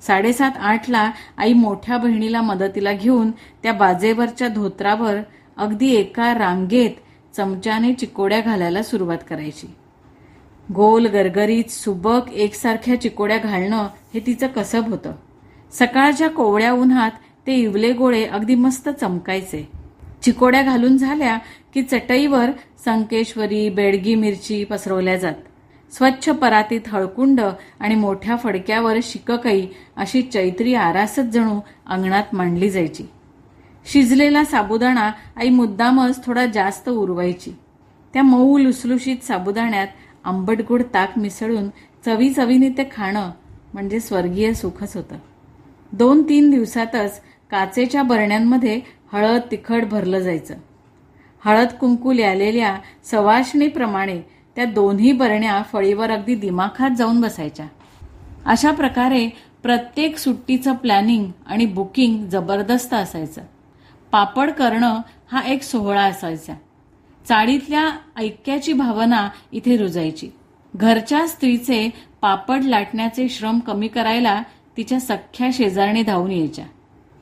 साडेसात आठला आई मोठ्या बहिणीला मदतीला घेऊन त्या बाजेवरच्या धोत्रावर अगदी एका रांगेत चमच्याने चिकोड्या घालायला सुरुवात करायची. गोल गरगरीत सुबक एकसारख्या चिकोड्या घालणं हे तिचं कसब होतं. सकाळच्या कोवळ्या उन्हात ते इवले गोळे अगदी मस्त चमकायचे. चिकोड्या घालून झाल्या की चटईवर संकेश्वरी बेडगी मिरची पसरवल्या जात. स्वच्छ परातीत हळकुंड आणि मोठ्या फडक्यावर शिककई अशी चैत्री आरासच जणू अंगणात मांडली जायची. शिजलेला साबुदाणा आई मुद्दामच थोडा जास्त उरवायची. त्या मऊ लुसलुशीत साबुदाण्यात आंबटगोड ताक मिसळून चवी चवीने ते खाणं म्हणजे स्वर्गीय सुखच होतं. दोन तीन दिवसातच काचेच्या बरण्यांमध्ये हळद तिखट भरलं जायचं. हळद कुंकू लिहिलेल्या सवाशणीप्रमाणे त्या दोन्ही बरण्या फळीवर अगदी दिमाखात जाऊन बसायच्या. अशा प्रकारे प्रत्येक सुट्टीचं प्लॅनिंग आणि बुकिंग जबरदस्त असायचं. पापड करणं हा एक सोहळा असायचा. चाळीतल्या ऐक्याची भावना इथे रुजायची. घरच्या स्त्रीचे पापड लाटण्याचे श्रम कमी करायला तिच्या सख्ख्या शेजारणी धावून यायच्या.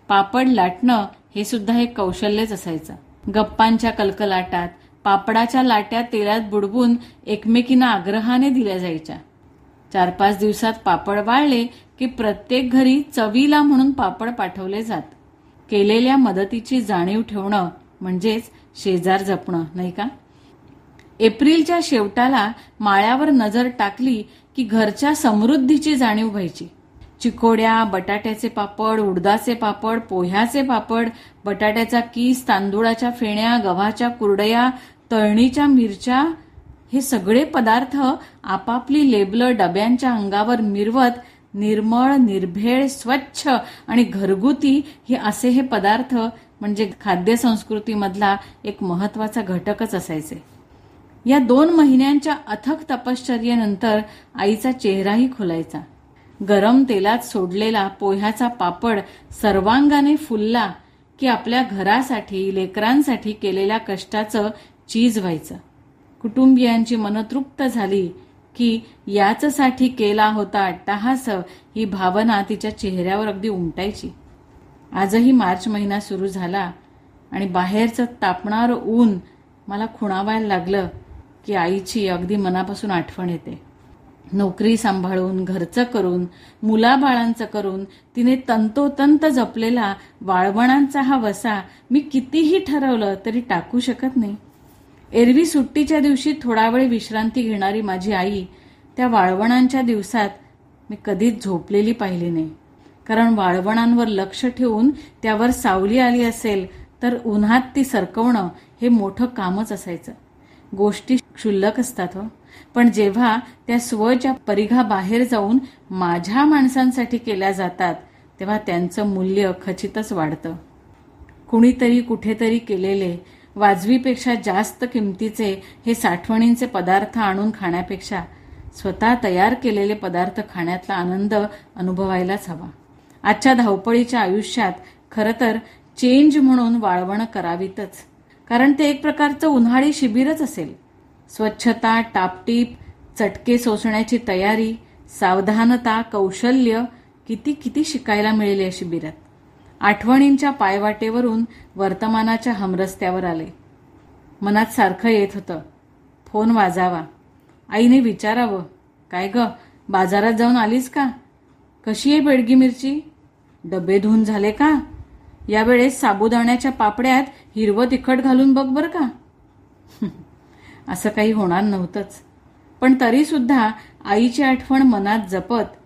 पापड लाटणं हे सुद्धा एक कौशल्यच असायचं. गप्पांच्या कलकलाटात पापडाच्या लाट्या तेलात बुडबून एकमेकींना आग्रहाने दिल्या जायच्या. चार पाच दिवसात पापड वाळले की प्रत्येक घरी चवीला म्हणून पापड पाठवले जात. केलेल्या मदतीची जाणीव ठेवणं म्हणजेच शेजार जपणं नाही का? एप्रिलच्या शेवटाला माळ्यावर नजर टाकली की घरच्या समृद्धीची जाणीव व्हायची. चिकोड्या बटाट्याचे पापड उडदाचे पापड पोह्याचे पापड बटाट्याचा कीस तांदुळाच्या फेण्या गव्हाच्या कुरडया तळणीच्या मिरच्या हे सगळे पदार्थ आपापली लेबलं डब्यांच्या अंगावर मिरवत निर्मळ निर्भेळ स्वच्छ आणि घरगुती हे असे हे पदार्थ म्हणजे खाद्य संस्कृतीमधला एक महत्त्वाचा घटकच असायचे. या दोन महिन्यांच्या अथक तपश्चर्येनंतर आईचा चेहराही खुलायचा. गरम तेलात सोडलेला पोह्याचा पापड सर्वांगाने फुलला की आपल्या घरासाठी लेकरांसाठी केलेल्या कष्टाचं चीज व्हायचं. कुटुंबियांची मन तृप्त झाली की याचसाठी केला होता अट्टाहास ही भावना तिच्या चेहऱ्यावर अगदी उमटायची. आजही मार्च महिना सुरू झाला आणि बाहेरचं तापणारं ऊन मला खुणावायला लागलं की आईची अगदी मनापासून आठवण येते. नोकरी सांभाळून घरचं करून मुलाबाळांचं करून तिने तंतोतंत जपलेला वाळवणांचा हा वसा मी कितीही ठरवलं तरी टाकू शकत नाही. एरवी सुट्टीच्या दिवशी थोडा वेळ विश्रांती घेणारी माझी आई त्या वाळवणांच्या दिवसात मी कधीच झोपलेली पाहिली नाही. कारण वाळवणांवर लक्ष ठेवून त्यावर सावली आली असेल तर उन्हात ती सरकवणं हे मोठं कामच असायचं. गोष्टी क्षुल्लक असतात हो. पण जेव्हा त्या स्वच्या परिघा बाहेर जाऊन माझ्या माणसांसाठी केल्या जातात तेव्हा त्यांचं मूल्य खचितच वाढतं. कुणीतरी कुठेतरी केलेले वाजवीपेक्षा जास्त किमतीचे हे साठवणींचे पदार्थ आणून खाण्यापेक्षा स्वतः तयार केलेले पदार्थ खाण्यातला आनंद अनुभवायलाच हवा. आजच्या धावपळीच्या आयुष्यात खरं तर चेंज म्हणून वाळवणं करावीतच कारण ते एक प्रकारचं उन्हाळी शिबिरच असेल. स्वच्छता टापटीप चटके सोसण्याची तयारी सावधानता कौशल्य किती किती शिकायला मिळेल या शिबिरात? आठवणींच्या पायवाटेवरून वर्तमानाच्या हमरस्त्यावर आले. मनात सारखं येत होतं. फोन वाजावा. आईने विचारावं. काय ग बाजारात जाऊन आलीस का? कशी आहे बेडगी मिरची? डबे धुवून झाले का? यावेळेस साबुदाण्याच्या पापड्यात हिरवं तिखट घालून बघ बरं का. असं काही होणार नव्हतंच. पण तरी सुद्धा आईची आठवण मनात जपत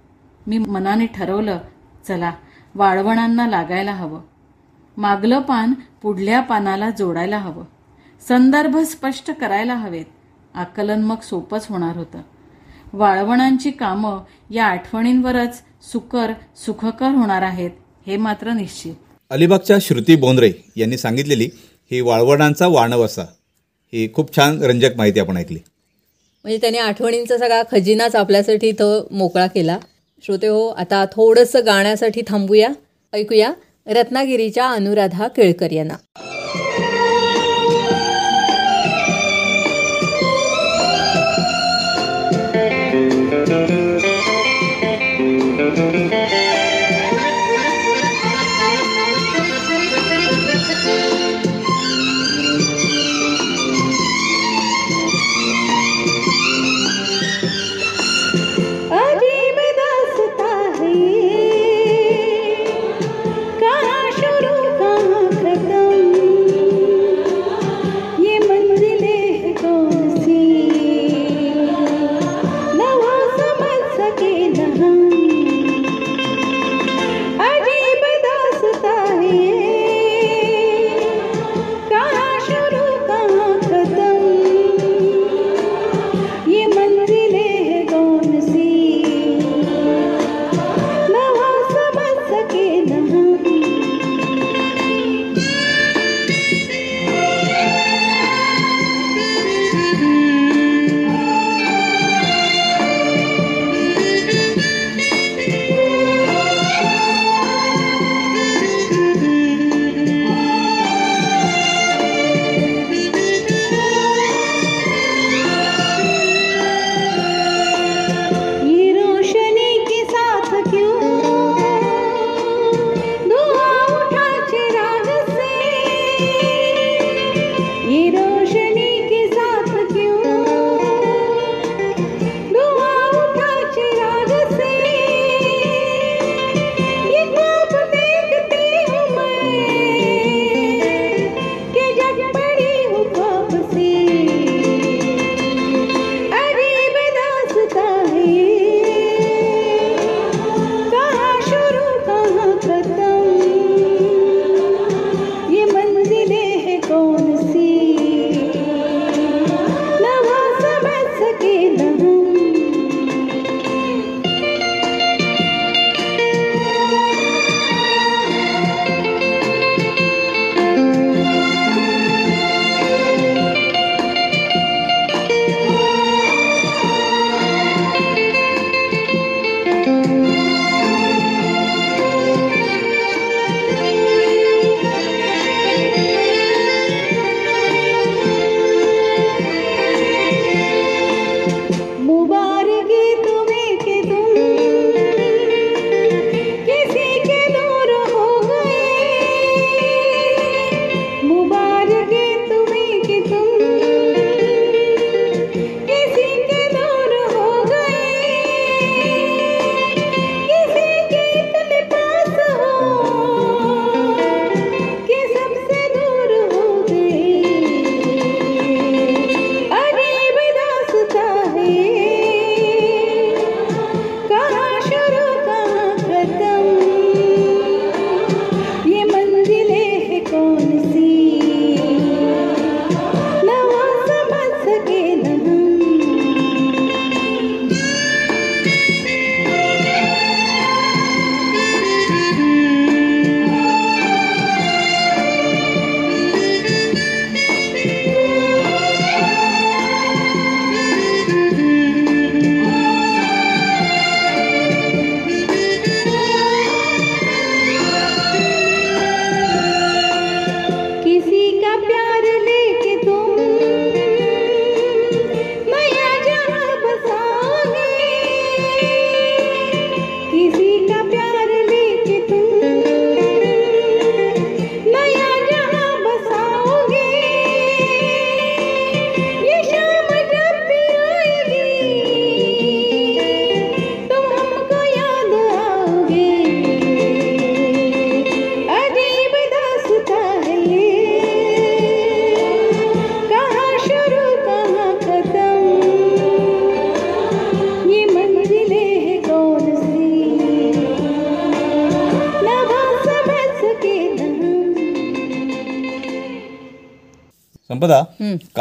मी मनाने ठरवलं चला वाळवणांना लागायला हवं. मागलं पान पुढल्या पानाला जोडायला हवं. संदर्भ स्पष्ट करायला हवेत. आकलन मग सोपंच होणार होतं. वाळवणांची कामं या आठवणींवरच सुकर सुखकर होणार आहेत हे मात्र निश्चित. अलिबागच्या श्रुती बोंद्रे यांनी सांगितलेली ही वाळवणांचा वाणवसा. ही खूप छान रंजक माहिती आपण ऐकली. म्हणजे त्याने आठवणींचा सगळा खजिनाच आपल्यासाठी इथं मोकळा केला. श्रोते हो आता थोडंसं गाण्यासाठी थांबूया ऐकूया रत्नागिरीच्या अनुराधा केळकर यांना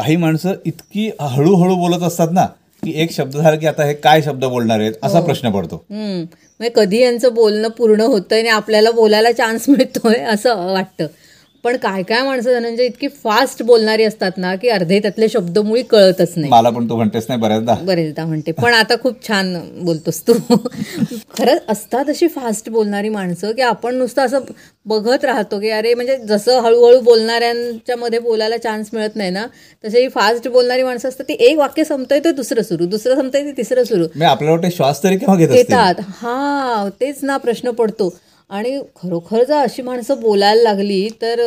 काही माणसं इतकी हळूहळू बोलत असतात ना की एक शब्द झाला की आता हे काय शब्द बोलणार आहेत असा प्रश्न पडतो. म्हणजे कधी यांचं बोलणं पूर्ण होतंय आणि आपल्याला बोलायला चान्स मिळतोय असं वाटतं. पण काय काय माणसं धनंजय इतकी फास्ट बोलणारी असतात ना की अर्धे त्यातले शब्द मुळी कळतच नाही. मला पण तू म्हणतेस नाही बऱ्याचदा. बरेचदा म्हणते. पण आता खूप छान बोलतोस तू. खरंच असतात अशी फास्ट बोलणारी माणसं की आपण नुसतं असं बघत राहतो की अरे म्हणजे जसं हळूहळू बोलणाऱ्यांच्या मध्ये बोलायला चान्स मिळत नाही ना तसे ही फास्ट बोलणारी माणसं असतात ती एक वाक्य संपतंय ते दुसरं सुरू दुसरं संपतंय ते तिसरं सुरू. मी आपल्याला श्वास तरी केव्हा घेत असतील? येतात. हा तेच ना प्रश्न पडतो. आणि खरोखर जर अशी माणसं बोलायला लागली तर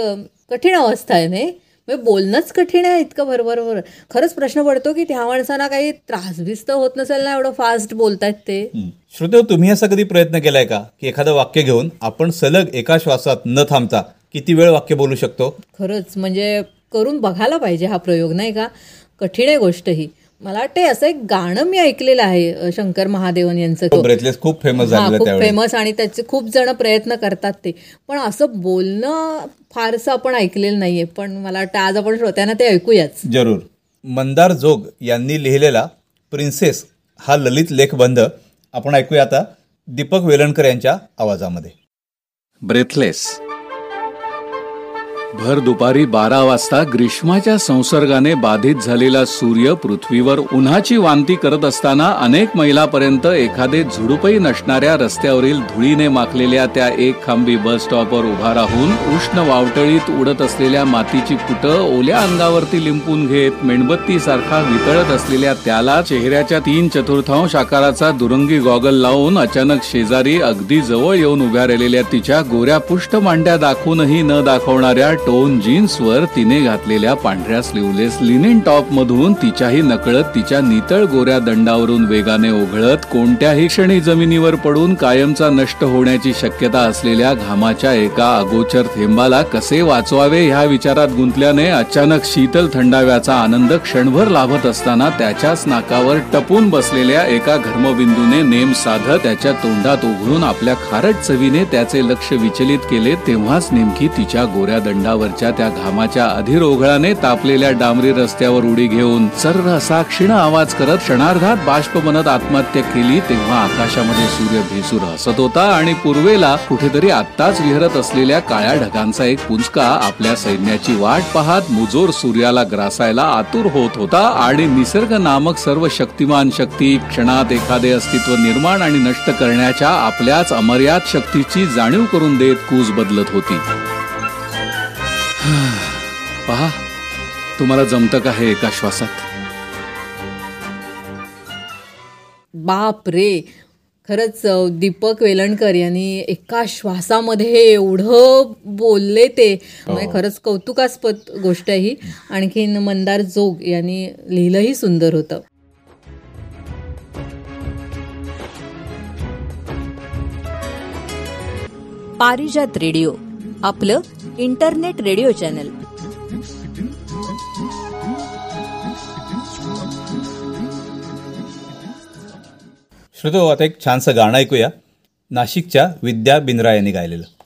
कठीण अवस्था आहे नाही? म्हणजे बोलणंच कठीण आहे इतकं भरभर खरंच प्रश्न पडतो की त्या माणसांना काही त्रास बीस तर होत नसेल ना एवढं फास्ट बोलतायत ते. श्रोतेहो तुम्ही असा कधी प्रयत्न केलाय का की एखादं वाक्य घेऊन आपण सलग एका श्वासात न थांबता किती वेळ वाक्य बोलू शकतो? खरंच म्हणजे करून बघायला पाहिजे हा प्रयोग नाही का? कठीण आहे गोष्ट ही. मला वाटते असं एक गाणं मी ऐकलेलं आहे शंकर महादेवन यांचं. ब्रेथलेस खूप फेमस खूप फेमस आणि त्याचे खूप जण प्रयत्न करतात ते. पण असं बोलणं फारसं आपण ऐकलेलं नाहीये. पण मला वाटतं आज आपण श्रोत्यांना ते ऐकूयाच. जरूर. मंदार जोग यांनी लिहिलेला प्रिन्सेस हा ललित लेखबंध आपण ऐकूया आता दीपक वेलणकर यांच्या आवाजामध्ये. ब्रेथलेस भर दुपारी बारा वाजता ग्रीष्माच्या संसर्गाने बाधित झालेला सूर्य पृथ्वीवर उन्हाची वांती करत असताना अनेक मैलापर्यंत एखादे झुडूपही नसणाऱ्या रस्त्यावरील धुळीने माखलेल्या त्या एक खांबी बस स्टॉपवर उभा राहून उष्ण वावटळीत उडत असलेल्या मातीची फुटं ओल्या अंगावरती लिंपून घेत मेणबत्ती सारखा वितळत असलेल्या त्याला चेहऱ्याच्या तीन चतुर्थांश आकाराचा दुरंगी गॉगल लावून अचानक शेजारी अगदी जवळ येऊन उभ्या राहिलेल्या तिच्या गोऱ्या पुष्ट मांड्या दाखवूनही न दाखवणाऱ्या टोन जीन्सवर तिने घातलेल्या पांढऱ्या स्लीवलेस लिनिन टॉप मधून तिच्याही नकळत तिच्या नितळ गोऱ्या दंडावरून वेगाने ओघळत कोणत्याही क्षणी जमिनीवर पडून कायमचा नष्ट होण्याची शक्यता असलेल्या घामाच्या एका अगोचर थेंबाला कसे वाचवावे ह्या विचारात गुंतल्याने अचानक शीतल थंडाव्याचा आनंद क्षणभर लाभत असताना त्याच्याच नाकावर टपून बसलेल्या एका घर्मबिंदूने नेम साधत त्याच्या तोंडात उघडून आपल्या खारट चवीने त्याचे लक्ष विचलित केले तेव्हाच नेमकी तिच्या गोऱ्या दंडावरच्या त्या घामाच्या अधीर ओघळाने तापलेल्या डांबरी रस्त्यावर उडी घेऊन सर्र असा क्षीण आवाज करत क्षणार्धात बाष्प बनत आत्महत्या केली तेव्हा आकाशामध्ये सूर्य भेसूर हसत होता आणि पूर्वेला कुठेतरी आत्ताच विहरत असलेल्या काळ्या ढगांचा एक पुंजका आपल्या सैन्याची वाट पाहत मुजोर सूर्याला ग्रासायला आतुर होत होता आणि निसर्ग नामक सर्व शक्तिमान शक्ती क्षणात एखादे अस्तित्व निर्माण आणि नष्ट करण्याच्या आपल्याच अमर्याद शक्तीची जाणीव करून देत कूज बदलत होती. तुम्हाला जमतं का हे एका श्वासात? बाप रे. खरंच दीपक वेलणकर यांनी एका श्वासामध्ये एवढं बोलले ते. म्हणजे खरंच कौतुकास्पद गोष्ट आहे ही. आणखीन मंदार जोग यांनी लिहिलंही सुंदर होतं. पारिजात रेडिओ आपलं इंटरनेट रेडिओ चॅनल. श्रोतो आता एक छानसं गाणं ऐकूया. नाशिकच्या विद्या बिंद्रा यांनी गायलेलं.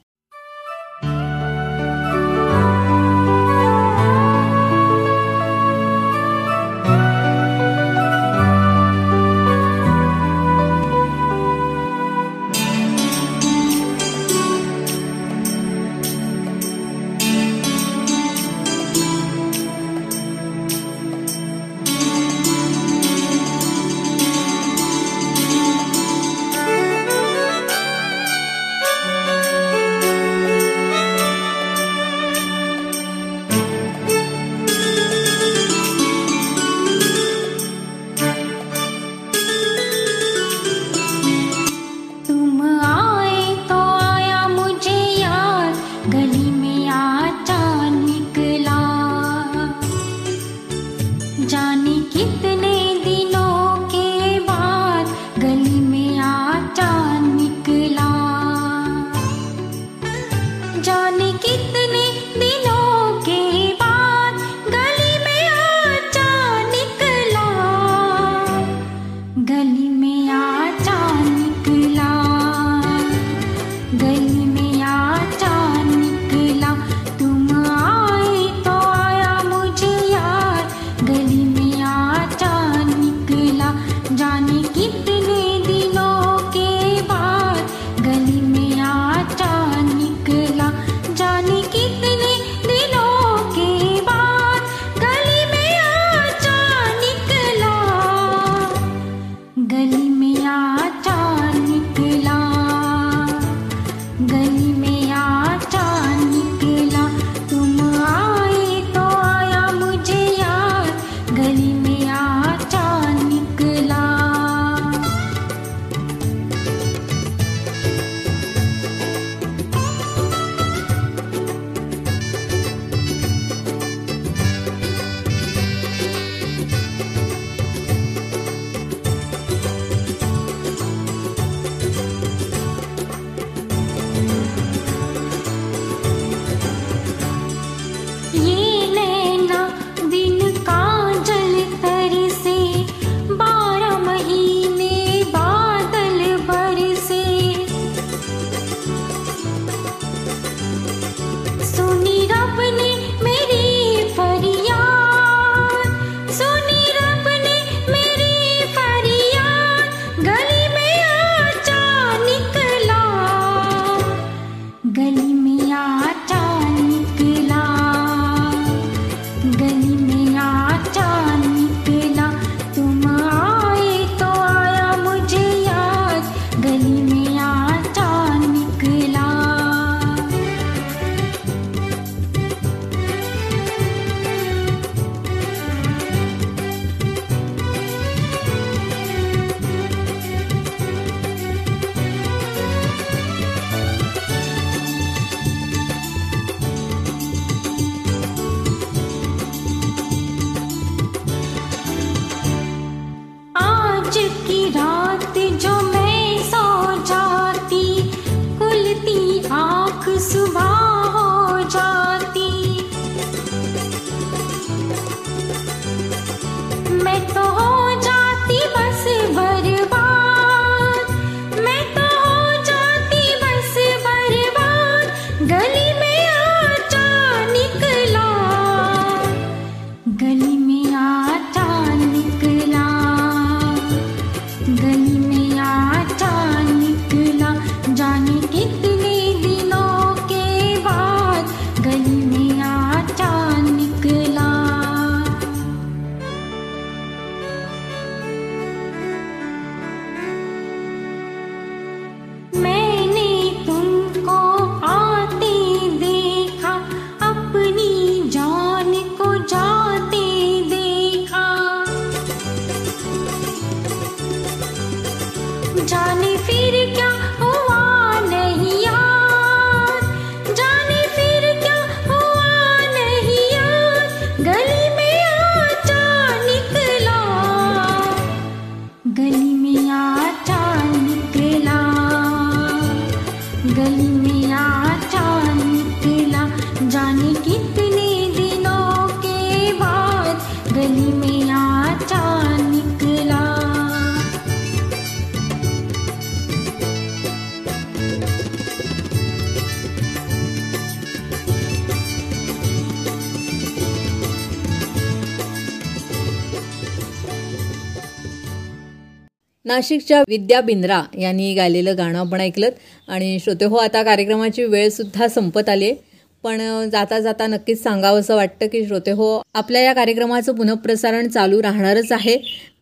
नाशिकच्या विद्या बिंद्रा यांनी गायलेलं गाणं आपण ऐकलं आणि श्रोते हो आता कार्यक्रमाची वेळसुद्धा संपत आली आहे पण जाता जाता नक्कीच सांगावं असं वाटतं की श्रोते हो आपल्या या कार्यक्रमाचं पुनःप्रसारण चालू राहणारच आहे.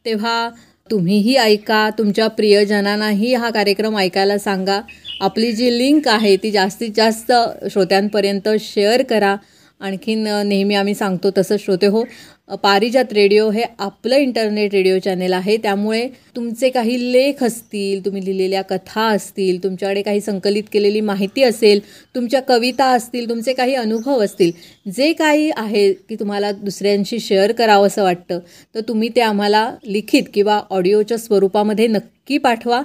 तेव्हा तुम्हीही ऐका तुमच्या प्रियजनांनाही हा कार्यक्रम ऐकायला सांगा. आपली जी लिंक आहे ती जास्तीत जास्त श्रोत्यांपर्यंत शेअर करा. आणखीन नेहमी आम्ही सांगतो तसं श्रोते हो पारिजात रेडिओ हे आपलं इंटरनेट रेडिओ चॅनेल आहे. त्यामुळे तुमचे काही लेख असतील तुम्ही लिहिलेल्या कथा असतील तुमच्याकडे काही संकलित केलेली माहिती असेल तुमच्या कविता असतील तुमचे काही अनुभव असतील जे काही आहे की तुम्हाला दुसऱ्यांशी शेअर करावं असं वाटतं तर तुम्ही ते आम्हाला लिखित किंवा ऑडिओच्या स्वरूपामध्ये नक्की पाठवा.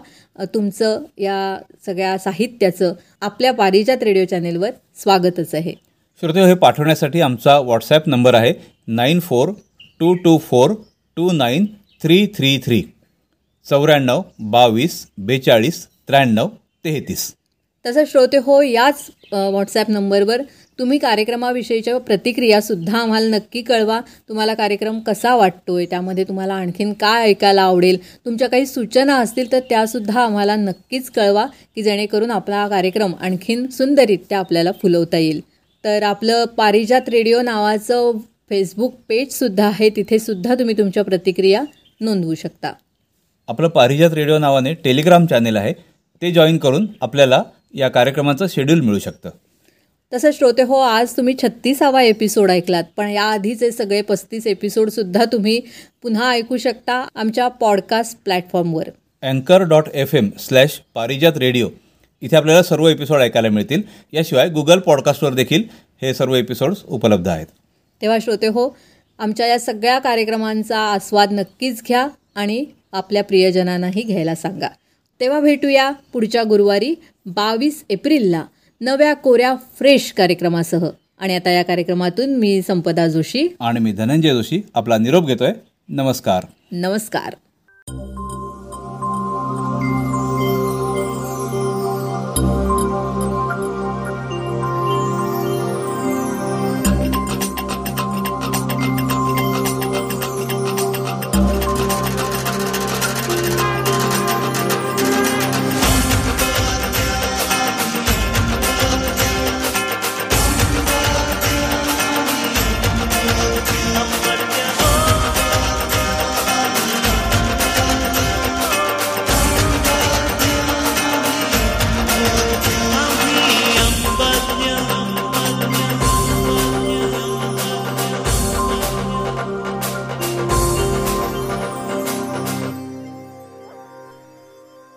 तुमचं या सगळ्या साहित्याचं आपल्या पारिजात रेडिओ चॅनेलवर स्वागतच आहे. श्रोते हे पाठवण्यासाठी आमचा व्हॉट्सॲप नंबर आहे nine four two two four two nine three three three. चौऱ्याण्णव बावीस बेचाळीस त्र्याण्णव तेहतीस. तसं श्रोते हो याच व्हॉट्सॲप नंबरवर तुम्ही कार्यक्रमाविषयीच्या प्रतिक्रियासुद्धा आम्हाला नक्की कळवा. तुम्हाला कार्यक्रम कसा वाटतोय? त्यामध्ये तुम्हाला आणखीन काय ऐकायला आवडेल? तुमच्या काही सूचना असतील तर त्यासुद्धा आम्हाला नक्कीच कळवा की जेणेकरून आपला हा कार्यक्रम आणखीन सुंदररित्या आपल्याला फुलवता येईल. तर आपलं पारिजात रेडिओ नावाचं फेसबुक पेजसुद्धा आहे. तिथे सुद्धा तुम्ही तुमच्या प्रतिक्रिया नोंदवू शकता. आपलं पारिजात रेडिओ नावाने टेलिग्राम चॅनेल आहे. ते जॉईन करून आपल्याला या कार्यक्रमाचं शेड्यूल मिळू शकतं. तसं श्रोते हो आज तुम्ही छत्तीसावा एपिसोड ऐकलात पण याआधीचे सगळे पस्तीस एपिसोडसुद्धा तुम्ही पुन्हा ऐकू शकता आमच्या पॉडकास्ट प्लॅटफॉर्मवर अँकर dot F M slash Parijat radio. इथे आपल्याला सर्व एपिसोड ऐकायला मिळतील. याशिवाय गुगल पॉडकास्टवर देखील हे सर्व एपिसोड्स उपलब्ध आहेत. तेव्हा श्रोते हो आमच्या या सगळ्या कार्यक्रमांचा आस्वाद नक्कीच घ्या आणि आपल्या प्रियजनांनाही घ्यायला सांगा. तेव्हा भेटूया पुढच्या गुरुवारी बावीस एप्रिलला नव्या कोऱ्या फ्रेश कार्यक्रमासह. आणि आता या कार्यक्रमातून मी संपदा जोशी आणि मी धनंजय जोशी आपला निरोप घेतोय. नमस्कार. नमस्कार.